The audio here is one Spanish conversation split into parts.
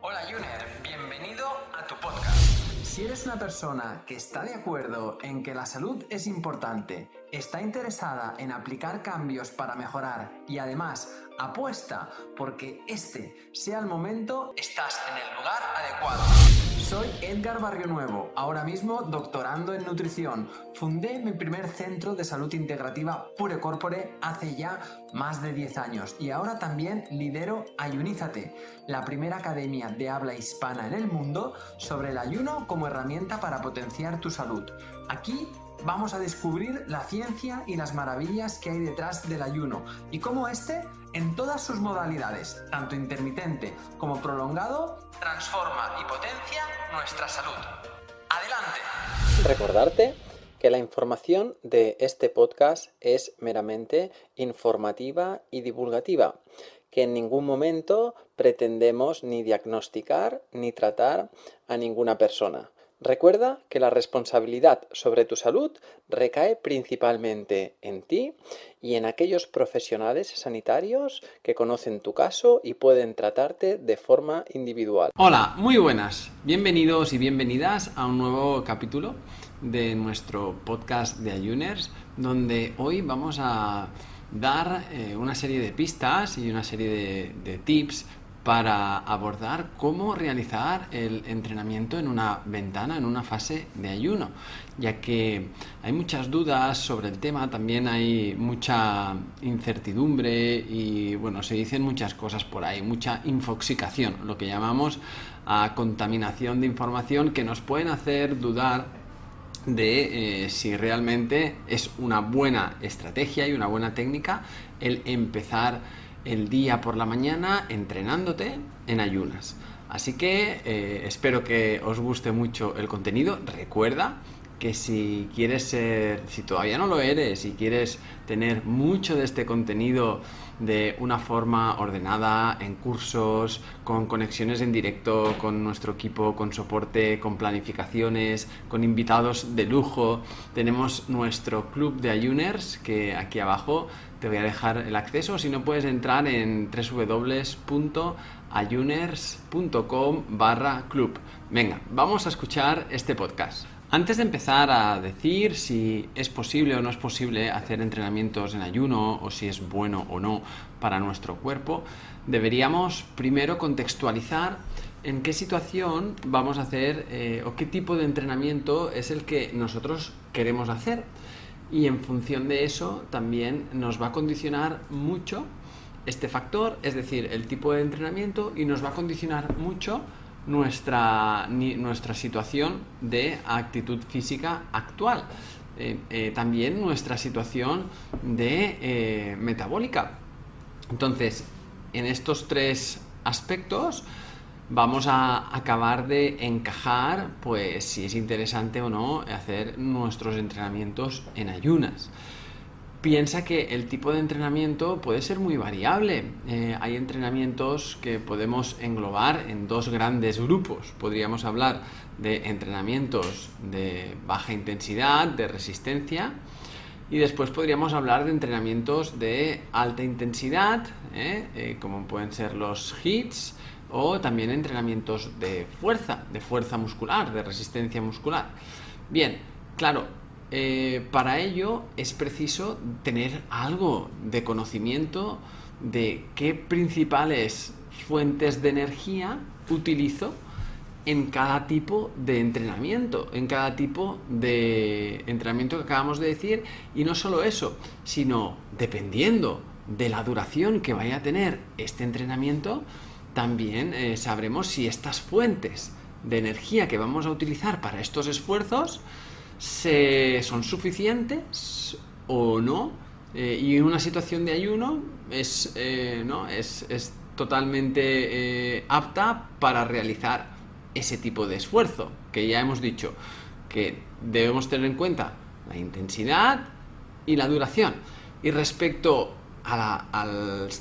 Hola Juner, bienvenido a tu podcast. Si eres una persona que está de acuerdo en que la salud es importante, está interesada en aplicar cambios para mejorar y además apuesta porque este sea el momento, estás en el lugar adecuado. Soy Edgar Barrio Nuevo, ahora mismo doctorando en nutrición. Fundé mi primer centro de salud integrativa Pure Corpore hace ya más de 10 años y ahora también lidero Ayunízate, la primera academia de habla hispana en el mundo sobre el ayuno como herramienta para potenciar tu salud. Aquí vamos a descubrir la ciencia y las maravillas que hay detrás del ayuno y cómo este, en todas sus modalidades, tanto intermitente como prolongado, transforma y potencia nuestra salud. Adelante. Recordarte que la información de este podcast es meramente informativa y divulgativa, que en ningún momento pretendemos ni diagnosticar ni tratar a ninguna persona. Recuerda que la responsabilidad sobre tu salud recae principalmente en ti y en aquellos profesionales sanitarios que conocen tu caso y pueden tratarte de forma individual. Hola, muy buenas. Bienvenidos y bienvenidas a un nuevo capítulo de nuestro podcast de Ayuners, donde hoy vamos a dar eh, una serie de pistas y una serie de, de tips para abordar cómo realizar el entrenamiento en una ventana, en una fase de ayuno, ya que hay muchas dudas sobre el tema, también hay mucha incertidumbre y bueno, se dicen muchas cosas por ahí, mucha infoxicación, lo que llamamos a contaminación de información que nos pueden hacer dudar de eh, si realmente es una buena estrategia y una buena técnica el empezar el día por la mañana entrenándote en ayunas. Así que eh, espero que os guste mucho el contenido. Recuerda que si quieres ser, si todavía no lo eres, y quieres tener mucho de este contenido de una forma ordenada, en cursos, con conexiones en directo con nuestro equipo, con soporte, con planificaciones, con invitados de lujo, tenemos nuestro club de ayuners que aquí abajo te voy a dejar el acceso, si no puedes entrar en www.ayuners.com barra club. Venga, vamos a escuchar este podcast. Antes de empezar a decir si es posible o no es posible hacer entrenamientos en ayuno o si es bueno o no para nuestro cuerpo, deberíamos primero contextualizar en qué situación vamos a hacer eh, o qué tipo de entrenamiento es el que nosotros queremos hacer. Y en función de eso también nos va a condicionar mucho este factor, es decir, el tipo de entrenamiento y nos va a condicionar mucho nuestra, nuestra situación de actitud física actual. Eh, eh, también nuestra situación de eh, metabólica. Entonces, en estos tres aspectos vamos a acabar de encajar, pues, si es interesante o no hacer nuestros entrenamientos en ayunas piensa que el tipo de entrenamiento puede ser muy variable. Eh, hay entrenamientos que podemos englobar en dos grandes grupos. Podríamos hablar de entrenamientos de baja intensidad, de resistencia, y después podríamos hablar de entrenamientos de alta intensidad, ¿eh? Eh, como pueden ser los HIITs, o también entrenamientos de fuerza, de fuerza muscular, de resistencia muscular. Bien, claro, eh, para ello es preciso tener algo de conocimiento de qué principales fuentes de energía utilizo en cada tipo de entrenamiento, en cada tipo de entrenamiento que acabamos de decir, y no solo eso, sino dependiendo de la duración que vaya a tener este entrenamiento, también eh, sabremos si estas fuentes de energía que vamos a utilizar para estos esfuerzos se, son suficientes o no. Eh, y una situación de ayuno es, eh, ¿no? es, es totalmente eh, apta para realizar ese tipo de esfuerzo, que ya hemos dicho que debemos tener en cuenta la intensidad y la duración. Y respecto a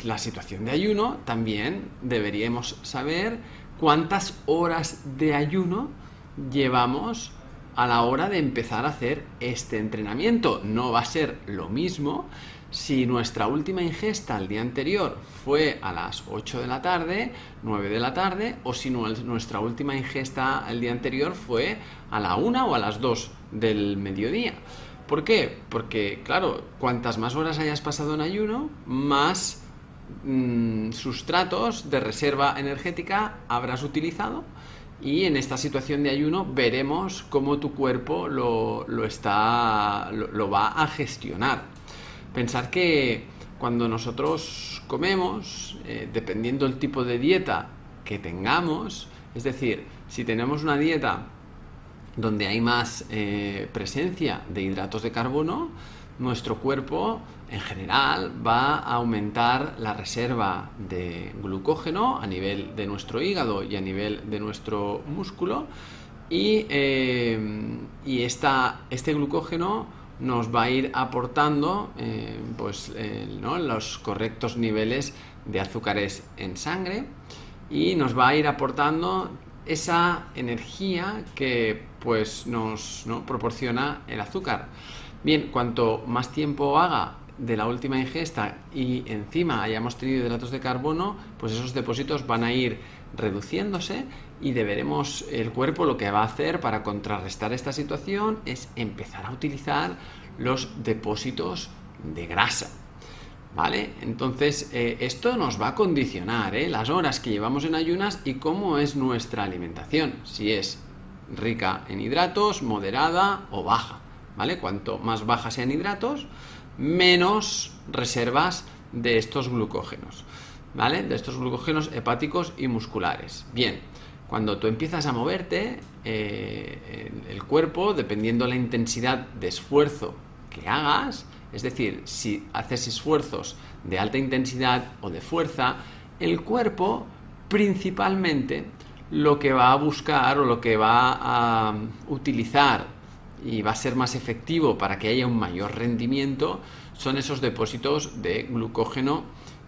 la, situación de ayuno, también deberíamos saber cuántas horas de ayuno llevamos a la hora de empezar a hacer este entrenamiento. No va a ser lo mismo si nuestra última ingesta el día anterior fue a las 8 de la tarde, 9 de la tarde, o si nuestra última ingesta el día anterior fue a la 1 o a las 2 del mediodía. ¿Por qué? Porque, claro, cuantas más horas hayas pasado en ayuno, más mm, sustratos de reserva energética habrás utilizado y en esta situación de ayuno veremos cómo tu cuerpo lo, está, lo, va a gestionar. Pensar que cuando nosotros comemos, eh, dependiendo del tipo de dieta que tengamos, es decir, si tenemos una dieta donde hay más eh, presencia de hidratos de carbono, nuestro cuerpo en general va a aumentar la reserva de glucógeno a nivel de nuestro hígado y a nivel de nuestro músculo. Y, eh, este glucógeno nos va a ir aportando eh, pues, los correctos niveles de azúcares en sangre y nos va a ir aportando esa energía que pues nos proporciona el azúcar. Bien, cuanto más tiempo haga de la última ingesta y encima hayamos tenido hidratos de carbono, pues esos depósitos van a ir reduciéndose y deberemos, el cuerpo lo que va a hacer para contrarrestar esta situación es empezar a utilizar los depósitos de grasa. ¿Vale? Entonces, eh, esto nos va a condicionar ¿eh? las horas que llevamos en ayunas y cómo es nuestra alimentación, si es rica en hidratos, moderada o baja. ¿Vale? Cuanto más baja sean hidratos, menos reservas de estos glucógenos, ¿vale? De estos glucógenos hepáticos y musculares. Bien, cuando tú empiezas a moverte, eh, el cuerpo, dependiendo la intensidad de esfuerzo que hagas, es decir, si haces esfuerzos de alta intensidad o de fuerza, el cuerpo principalmente lo que va a buscar o lo que va a utilizar y va a ser más efectivo para que haya un mayor rendimiento son esos depósitos de glucógeno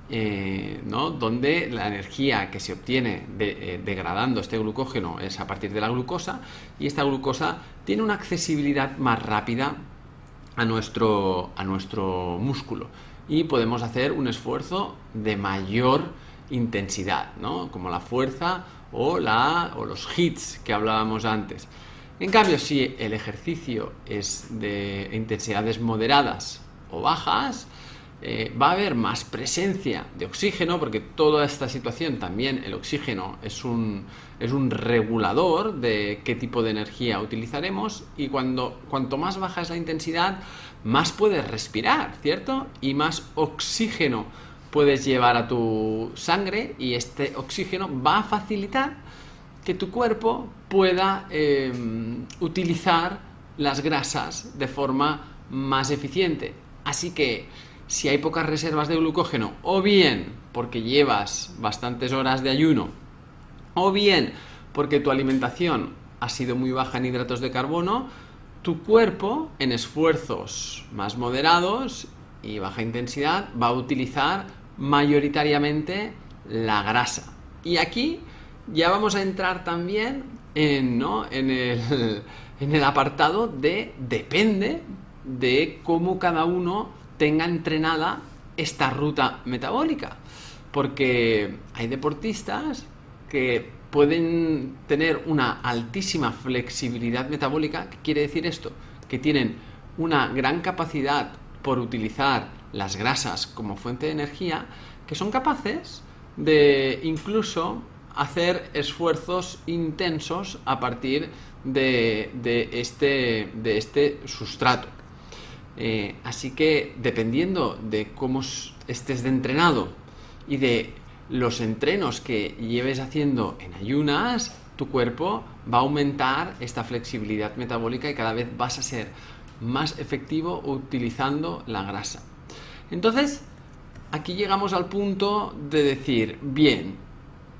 eh, ¿no? donde la energía que se obtiene eh, degradando este glucógeno es a partir de la glucosa y esta glucosa tiene una accesibilidad más rápida a nuestro, a nuestro músculo y podemos hacer un esfuerzo de mayor intensidad, ¿no? como la fuerza o, la, o los hits que hablábamos antes. En cambio, si el ejercicio es de intensidades moderadas o bajas, eh, va a haber más presencia de oxígeno, porque toda esta situación también el oxígeno es un, es un regulador de qué tipo de energía utilizaremos y cuando, cuanto más baja es la intensidad, más puedes respirar, ¿cierto? Y más oxígeno puedes llevar a tu sangre y este oxígeno va a facilitar que tu cuerpo pueda em, utilizar las grasas de forma más eficiente. Así que si hay pocas reservas de glucógeno, o bien porque llevas bastantes horas de ayuno, o bien porque tu alimentación ha sido muy baja en hidratos de carbono, tu cuerpo en esfuerzos más moderados y baja intensidad va a utilizar mayoritariamente la grasa. Y aquí ya vamos a entrar también en, en, el, en el apartado de depende de cómo cada uno tenga entrenada esta ruta metabólica. Porque hay deportistas que pueden tener una altísima flexibilidad metabólica. ¿Qué quiere decir esto? Que tienen una gran capacidad por utilizar las grasas como fuente de energía, que son capaces de incluso hacer esfuerzos intensos a partir de, este, de este sustrato. Eh, así que dependiendo de cómo estés de entrenado y de los entrenos que lleves haciendo en ayunas, tu cuerpo va a aumentar esta flexibilidad metabólica y cada vez vas a ser más efectivo utilizando la grasa. Entonces, aquí llegamos al punto de decir, bien,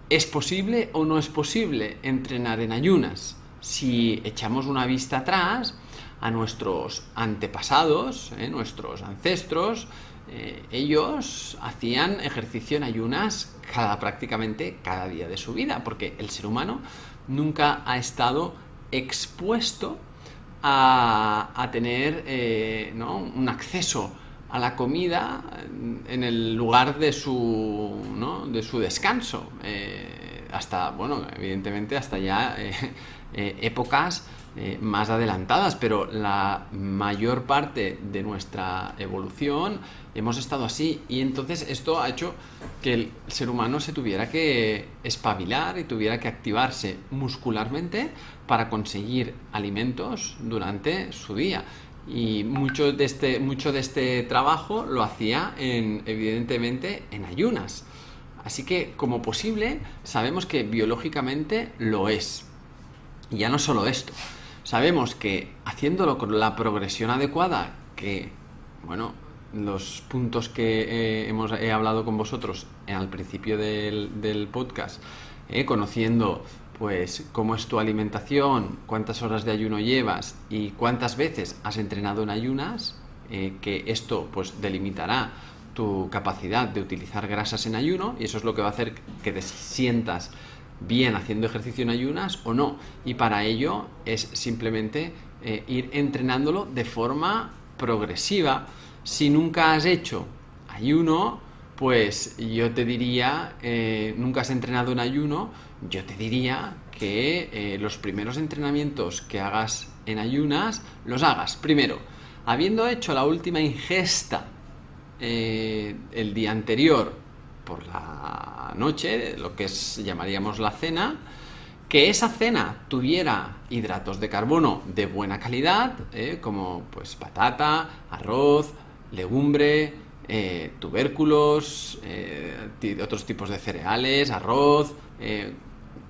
¿Es posible o no es posible entrenar en ayunas? Si echamos una vista atrás a nuestros antepasados, eh, nuestros ancestros, eh, ellos hacían ejercicio en ayunas cada, prácticamente cada día de su vida, porque el ser humano nunca ha estado expuesto a, tener eh, un acceso a la comida en el lugar de su, ¿no? de su descanso. Eh, hasta, bueno, evidentemente hasta ya eh, eh, épocas más adelantadas, pero la mayor parte de nuestra evolución hemos estado así y entonces esto ha hecho que el ser humano se tuviera que espabilar y tuviera que activarse muscularmente para conseguir alimentos durante su día. Y mucho de este, mucho de este trabajo lo hacía en, evidentemente en ayunas. Así que como posible sabemos que biológicamente lo es. Y ya no solo esto. Sabemos que haciéndolo con la progresión adecuada, que, bueno, los puntos que eh, hemos he hablado con vosotros al principio del, podcast, eh, conociendo pues cómo es tu alimentación, cuántas horas de ayuno llevas y cuántas veces has entrenado en ayunas, eh, que esto pues delimitará tu capacidad de utilizar grasas en ayuno y eso es lo que va a hacer que te sientas bien haciendo ejercicio en ayunas o no. Y para ello es simplemente eh, ir entrenándolo de forma progresiva. Si nunca has hecho ayuno, pues yo te diría, eh, nunca has entrenado en ayuno, yo te diría que eh, los primeros entrenamientos que hagas en ayunas, los hagas primero, habiendo hecho la última ingesta eh, el día anterior por la noche, lo que es, llamaríamos la cena, que esa cena tuviera hidratos de carbono de buena calidad, eh, como pues patata, arroz, legumbre, tubérculos, otros tipos de cereales, arroz,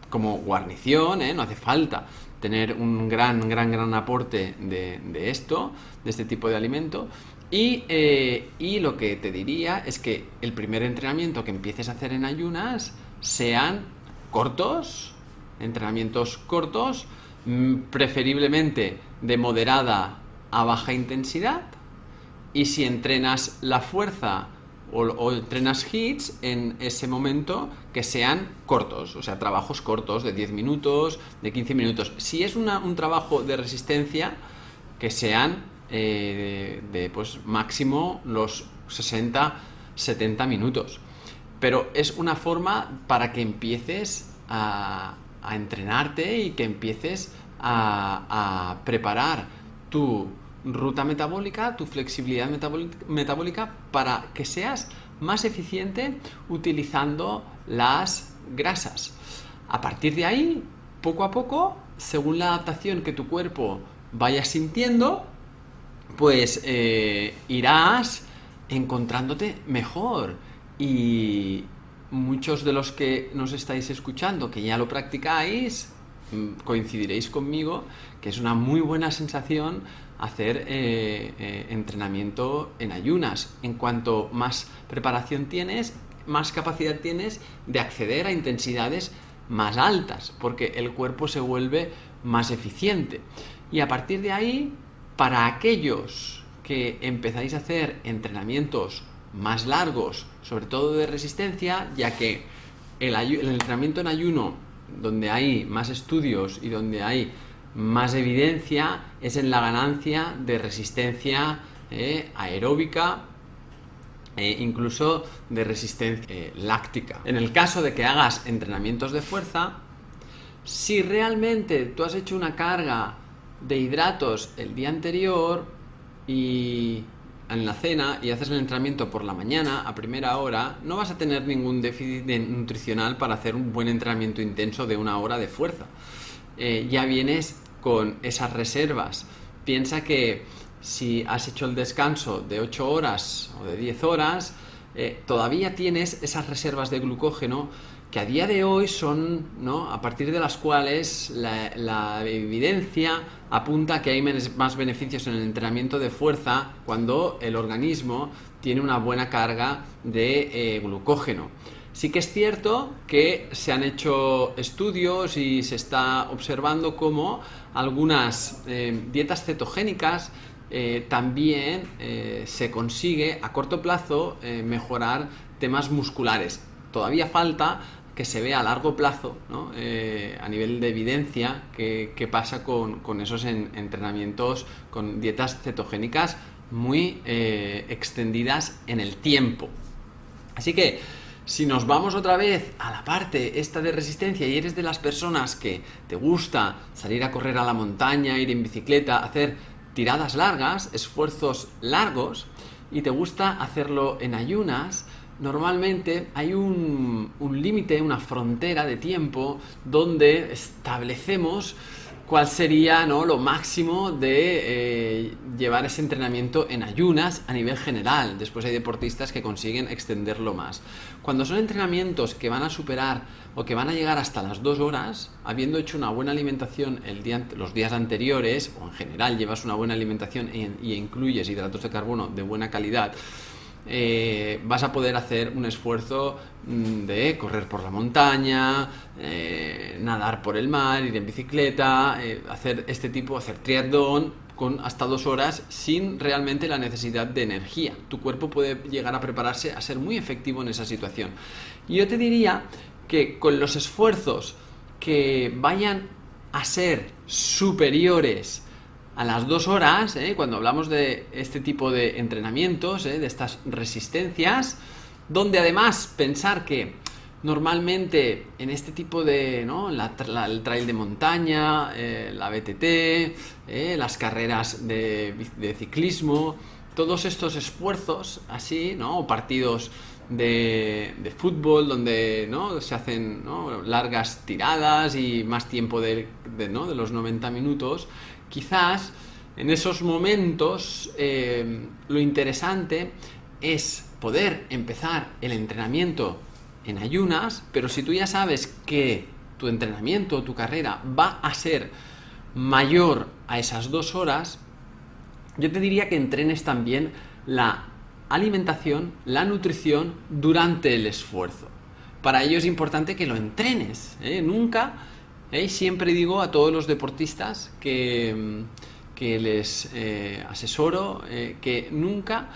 como guarnición, ¿eh? no hace falta tener un gran, gran, gran aporte de, esto, de este tipo de alimento. Y, eh, y, lo que te diría es que el primer entrenamiento que empieces a hacer en ayunas sean cortos, entrenamientos cortos, mm, preferiblemente de moderada a baja intensidad. Y si entrenas la fuerza o, entrenas hits en ese momento que sean cortos, o sea, trabajos cortos de 10 minutos, de 15 minutos. Si es un trabajo de resistencia, que sean eh, de, pues máximo los 60, 70 minutos. Pero es una forma para que empieces a, entrenarte y que empieces a, a preparar tu ruta metabólica, tu flexibilidad metabólica para que seas más eficiente utilizando las grasas. A partir de ahí, poco a poco, según la adaptación que tu cuerpo vaya sintiendo, pues eh, irás encontrándote mejor. Y muchos de los que nos estáis escuchando, que ya lo practicáis, coincidiréis conmigo que es una muy buena sensación hacer eh, eh, entrenamiento en ayunas. En cuanto más preparación tienes, más capacidad tienes de acceder a intensidades más altas, porque el cuerpo se vuelve más eficiente. Y a partir de ahí, para aquellos que empezáis a hacer entrenamientos más largos, sobre todo de resistencia, ya que el entrenamiento en ayuno, donde hay más estudios y donde hay más evidencia es en la ganancia de resistencia eh, aeróbica e incluso de resistencia eh, láctica. En el caso de que hagas entrenamientos de fuerza, si realmente tú has hecho una carga de hidratos el día anterior y en la cena y haces el entrenamiento por la mañana a primera hora, no vas a tener ningún déficit nutricional para hacer un buen entrenamiento intenso de una hora de fuerza. Eh, ya vienes con esas reservas. Piensa que si has hecho el descanso de 8 horas o de 10 horas, eh, todavía tienes esas reservas de glucógeno que a día de hoy son, ¿no? A partir de las cuales la, evidencia apunta que hay más beneficios en el entrenamiento de fuerza cuando el organismo tiene una buena carga de eh, glucógeno. Sí que es cierto que se han hecho estudios y se está observando cómo algunas eh, dietas cetogénicas eh, también se consigue a corto plazo mejorar temas musculares. Todavía falta que se vea a largo plazo, a nivel de evidencia, qué, pasa con, esos entrenamientos con dietas cetogénicas muy eh, extendidas en el tiempo. Así que si nos vamos otra vez a la parte esta de resistencia y eres de las personas que te gusta salir a correr a la montaña, ir en bicicleta, hacer tiradas largas, esfuerzos largos, y te gusta hacerlo en ayunas, normalmente hay un, límite, una frontera de tiempo donde establecemos cuál sería ¿no? lo máximo de eh, llevar ese entrenamiento en ayunas a nivel general. Después hay deportistas que consiguen extenderlo más. Cuando son entrenamientos que van a superar o que van a llegar hasta las dos horas, habiendo hecho una buena alimentación el día, los días anteriores, o en general llevas una buena alimentación y incluyes hidratos de carbono de buena calidad, eh, vas a poder hacer un esfuerzo mm, de correr por la montaña, eh, nadar por el mar, ir en bicicleta, eh, hacer este tipo, hacer triatlón con hasta dos horas sin realmente la necesidad de energía. Tu cuerpo puede llegar a prepararse a ser muy efectivo en esa situación. Y yo te diría que con los esfuerzos que vayan a ser superiores a las dos horas, ¿eh? cuando hablamos de este tipo de entrenamientos, ¿eh? de estas resistencias, donde además pensar que normalmente en este tipo de, ¿no? el trail de montaña, eh, la BTT, las carreras de, ciclismo, todos estos esfuerzos así, ¿no? O partidos de, fútbol donde ¿no? se hacen largas tiradas y más tiempo de, de, ¿no? de los 90 minutos, quizás en esos momentos eh, lo interesante es poder empezar el entrenamiento en ayunas, pero si tú ya sabes que tu entrenamiento, tu carrera va a ser mayor a esas dos horas, yo te diría que entrenes también la alimentación, la nutrición durante el esfuerzo. Para ello es importante que lo entrenes. ¿eh? Nunca ¿Eh? Siempre digo a todos los deportistas que, que les eh, asesoro eh, que nunca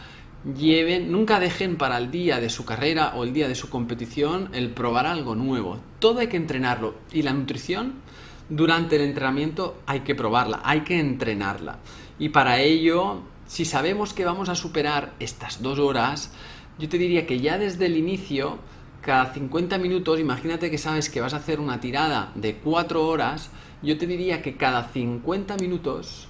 lleven, nunca dejen para el día de su carrera o el día de su competición el probar algo nuevo. Todo hay que entrenarlo y la nutrición durante el entrenamiento hay que probarla, hay que entrenarla. Y para ello, si sabemos que vamos a superar estas dos horas, yo te diría que ya desde el inicio cada 50 minutos, imagínate que sabes que vas a hacer una tirada de 4 horas, yo te diría que cada 50 minutos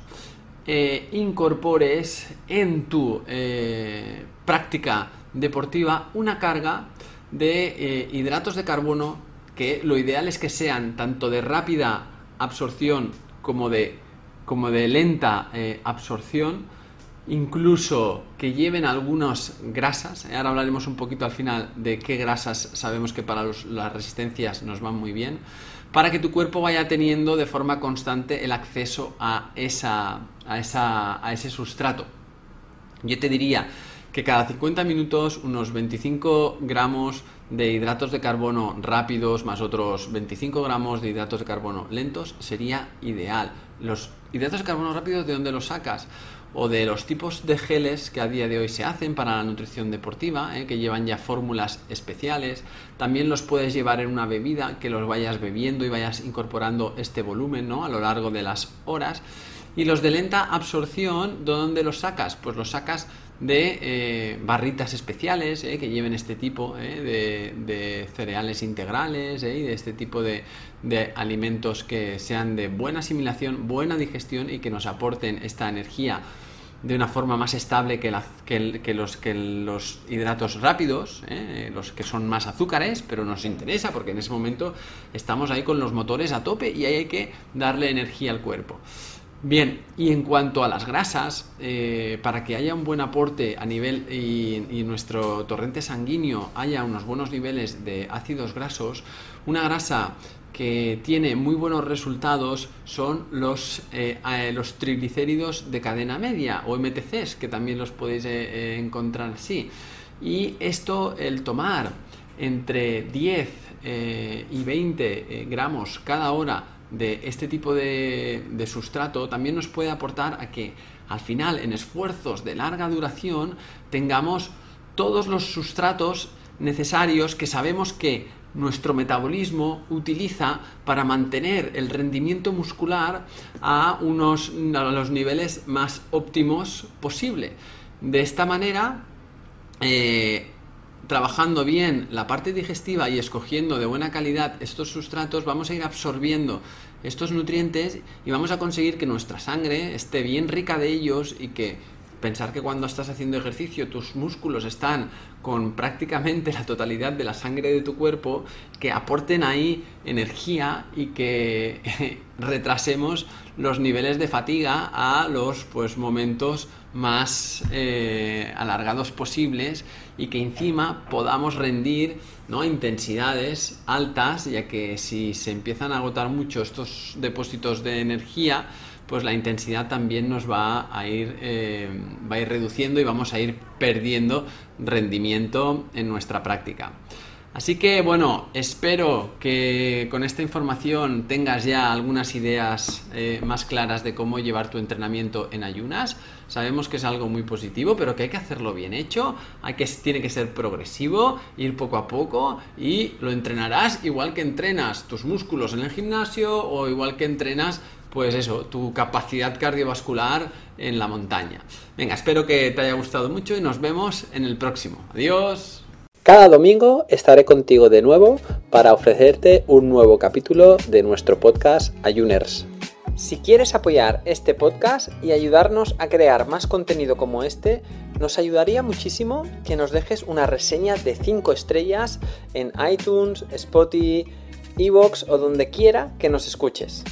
eh, incorpores en tu eh, práctica deportiva una carga de eh, hidratos de carbono que lo ideal es que sean tanto de rápida absorción como de, como de lenta absorción incluso que lleven algunas grasas. ¿eh? Ahora hablaremos un poquito al final de qué grasas sabemos que para las resistencias nos van muy bien, para que tu cuerpo vaya teniendo de forma constante el acceso a, esa, a, esa, a ese sustrato. Yo te diría que cada 50 minutos unos 25 gramos de hidratos de carbono rápidos más otros 25 gramos de hidratos de carbono lentos sería ideal. Los hidratos de carbono rápidos, ¿de dónde los sacas? O de los tipos de geles que a día de hoy se hacen para la nutrición deportiva, ¿eh? que llevan ya fórmulas especiales. También los puedes llevar en una bebida, que los vayas bebiendo y vayas incorporando este volumen ¿no? a lo largo de las horas. Y los de lenta absorción, ¿dónde los sacas? Pues los sacas de eh, barritas especiales ¿eh? que lleven este tipo de, cereales integrales y de este tipo de, alimentos que sean de buena asimilación, buena digestión y que nos aporten esta energía de una forma más estable que, los, que los, hidratos rápidos, ¿eh? los que son más azúcares, pero nos interesa porque en ese momento estamos ahí con los motores a tope y ahí hay que darle energía al cuerpo. Bien, y en cuanto a las grasas, eh, para que haya un buen aporte a nivel y, nuestro torrente sanguíneo haya unos buenos niveles de ácidos grasos, una grasa que tiene muy buenos resultados son los, eh, los triglicéridos de cadena media o MTCs, que también los podéis eh, eh, encontrar así. Y esto, el tomar entre 10 y 20 gramos cada hora de este tipo de, de sustrato, también nos puede aportar a que al final, en esfuerzos de larga duración, tengamos todos los sustratos necesarios que sabemos que nuestro metabolismo utiliza para mantener el rendimiento muscular a, unos, a los niveles más óptimos posible. De esta manera, eh, trabajando bien la parte digestiva y escogiendo de buena calidad estos sustratos, vamos a ir absorbiendo estos nutrientes y vamos a conseguir que nuestra sangre esté bien rica de ellos y que pensar que cuando estás haciendo ejercicio tus músculos están con prácticamente la totalidad de la sangre de tu cuerpo, que aporten ahí energía y que retrasemos los niveles de fatiga a los pues, momentos más eh, alargados posibles y que encima podamos rendir ¿no? intensidades altas, ya que si se empiezan a agotar mucho estos depósitos de energía, pues la intensidad también nos va a ir, eh, va a ir reduciendo y vamos a ir perdiendo rendimiento en nuestra práctica. Así que bueno, espero que con esta información tengas ya algunas ideas eh, más claras de cómo llevar tu entrenamiento en ayunas. Sabemos que es algo muy positivo, pero que hay que hacerlo bien hecho, hay que, tiene que ser progresivo, ir poco a poco y lo entrenarás igual que entrenas tus músculos en el gimnasio o igual que entrenas pues eso, tu capacidad cardiovascular en la montaña. Venga, espero que te haya gustado mucho y nos vemos en el próximo. Adiós. Cada domingo estaré contigo de nuevo para ofrecerte un nuevo capítulo de nuestro podcast Ayuners. Si quieres apoyar este podcast y ayudarnos a crear más contenido como este, nos ayudaría muchísimo que nos dejes una reseña de 5 estrellas en iTunes, Spotify, Evox o donde quiera que nos escuches.